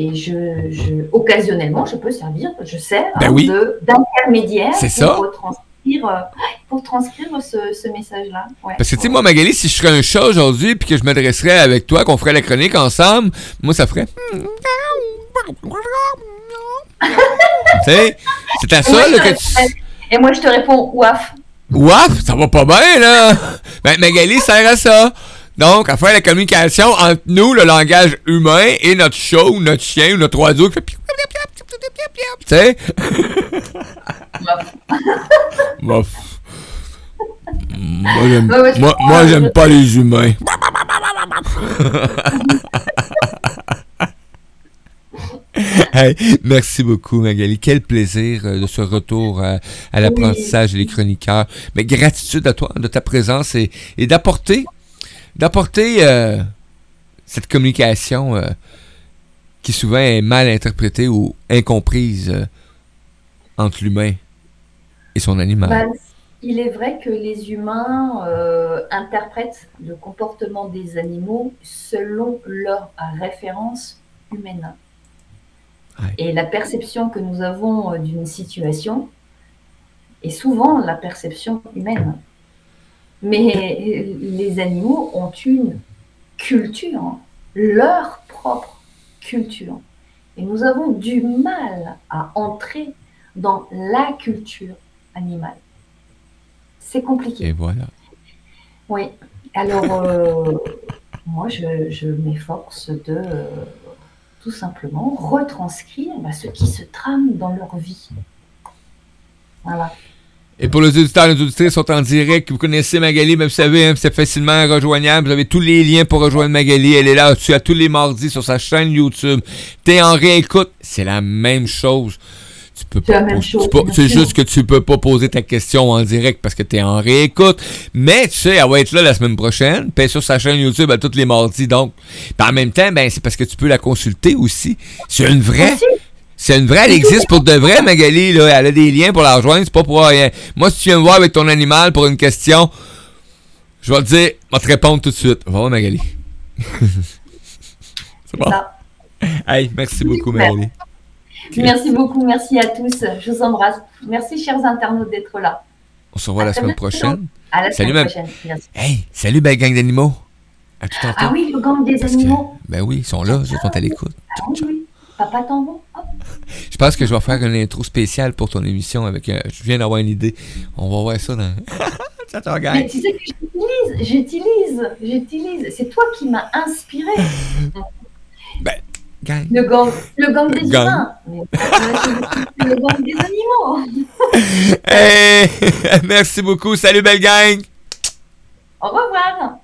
et je, je, occasionnellement, je peux servir, je sers Ben hein, oui. d'intermédiaire C'est pour ça. retranscrire, euh, pour transcrire ce, ce message-là. Ouais. Parce que, tu sais, Ouais. moi, Magali, si je serais un chat aujourd'hui, puis que je m'adresserais avec toi, qu'on ferait la chronique ensemble, moi, ça ferait. Sais, c'est à ça, là, que tu. Et moi, je te réponds ouaf. Ouaf, ça va pas bien, là! Ben, Magali sert à ça. Donc, à faire la communication entre nous, le langage humain, et notre chat ou notre chien ou notre oiseau qui fait Tu sais? Bof. Moi, j'aime, Ouais, moi, j'aime pas les humains. Hey, merci beaucoup, Magali. Quel plaisir euh, de ce retour à, à l'apprentissage les chroniqueurs. Mais gratitude à toi de ta présence et, et d'apporter, d'apporter euh, cette communication euh, qui souvent est mal interprétée ou incomprise euh, entre l'humain et son animal. Ben, il est vrai que les humains euh, interprètent le comportement des animaux selon leur référence humaine. Ouais. Et la perception que nous avons euh, d'une situation est souvent la perception humaine. Mais les animaux ont une culture, leur propre culture. Et nous avons du mal à entrer dans la culture animale. C'est compliqué. Et voilà. Oui. Alors, euh, moi, je, je m'efforce de euh, tout simplement retranscrire bah, ce qui se trame dans leur vie. Voilà. Et pour les auditeurs et les auditrices sont en direct, vous connaissez Magali, mais vous savez, hein, c'est facilement rejoignable. Vous avez tous les liens pour rejoindre Magali. Elle est là tu as tous les mardis sur sa chaîne YouTube. T'es en réécoute, c'est la même chose. Tu peux C'est pas tu C'est juste que tu peux pas poser ta question en direct parce que t'es en réécoute. Mais tu sais, elle va être là la semaine prochaine. Puis sur sa chaîne YouTube à tous les mardis. Donc, Puis en même temps, ben c'est parce que tu peux la consulter aussi. C'est une vraie. Aussi, C'est une vraie, elle existe pour de vrai, Magali, là. Elle a des liens pour la rejoindre, c'est pas pour rien. Moi, si tu viens me voir avec ton animal pour une question, je vais te dire, je vais te répondre tout de suite. Va voir, Magali. c'est bon? Hey, merci beaucoup, Super. Merci beaucoup, merci à tous. Je vous embrasse. Merci, chers internautes, d'être là. On se revoit À la semaine prochaine. À la Salut, semaine prochaine. Merci. Hey, salut, belle gang d'animaux. À tout. Ah oui, le gang des Parce que- animaux. ben oui, ils sont là, ils sont à l'écoute. Ah oui. Papa. Je pense que je vais faire une intro spéciale pour ton émission avec. euh, je viens d'avoir une idée. On va voir ça dans. ça te Mais regarde. tu sais que j'utilise, j'utilise, j'utilise. C'est toi qui m'as inspiré. Gang. Le gang, le gang des Gang. humains. Le gang des animaux. Hey, merci beaucoup. Salut, belle gang. Au revoir.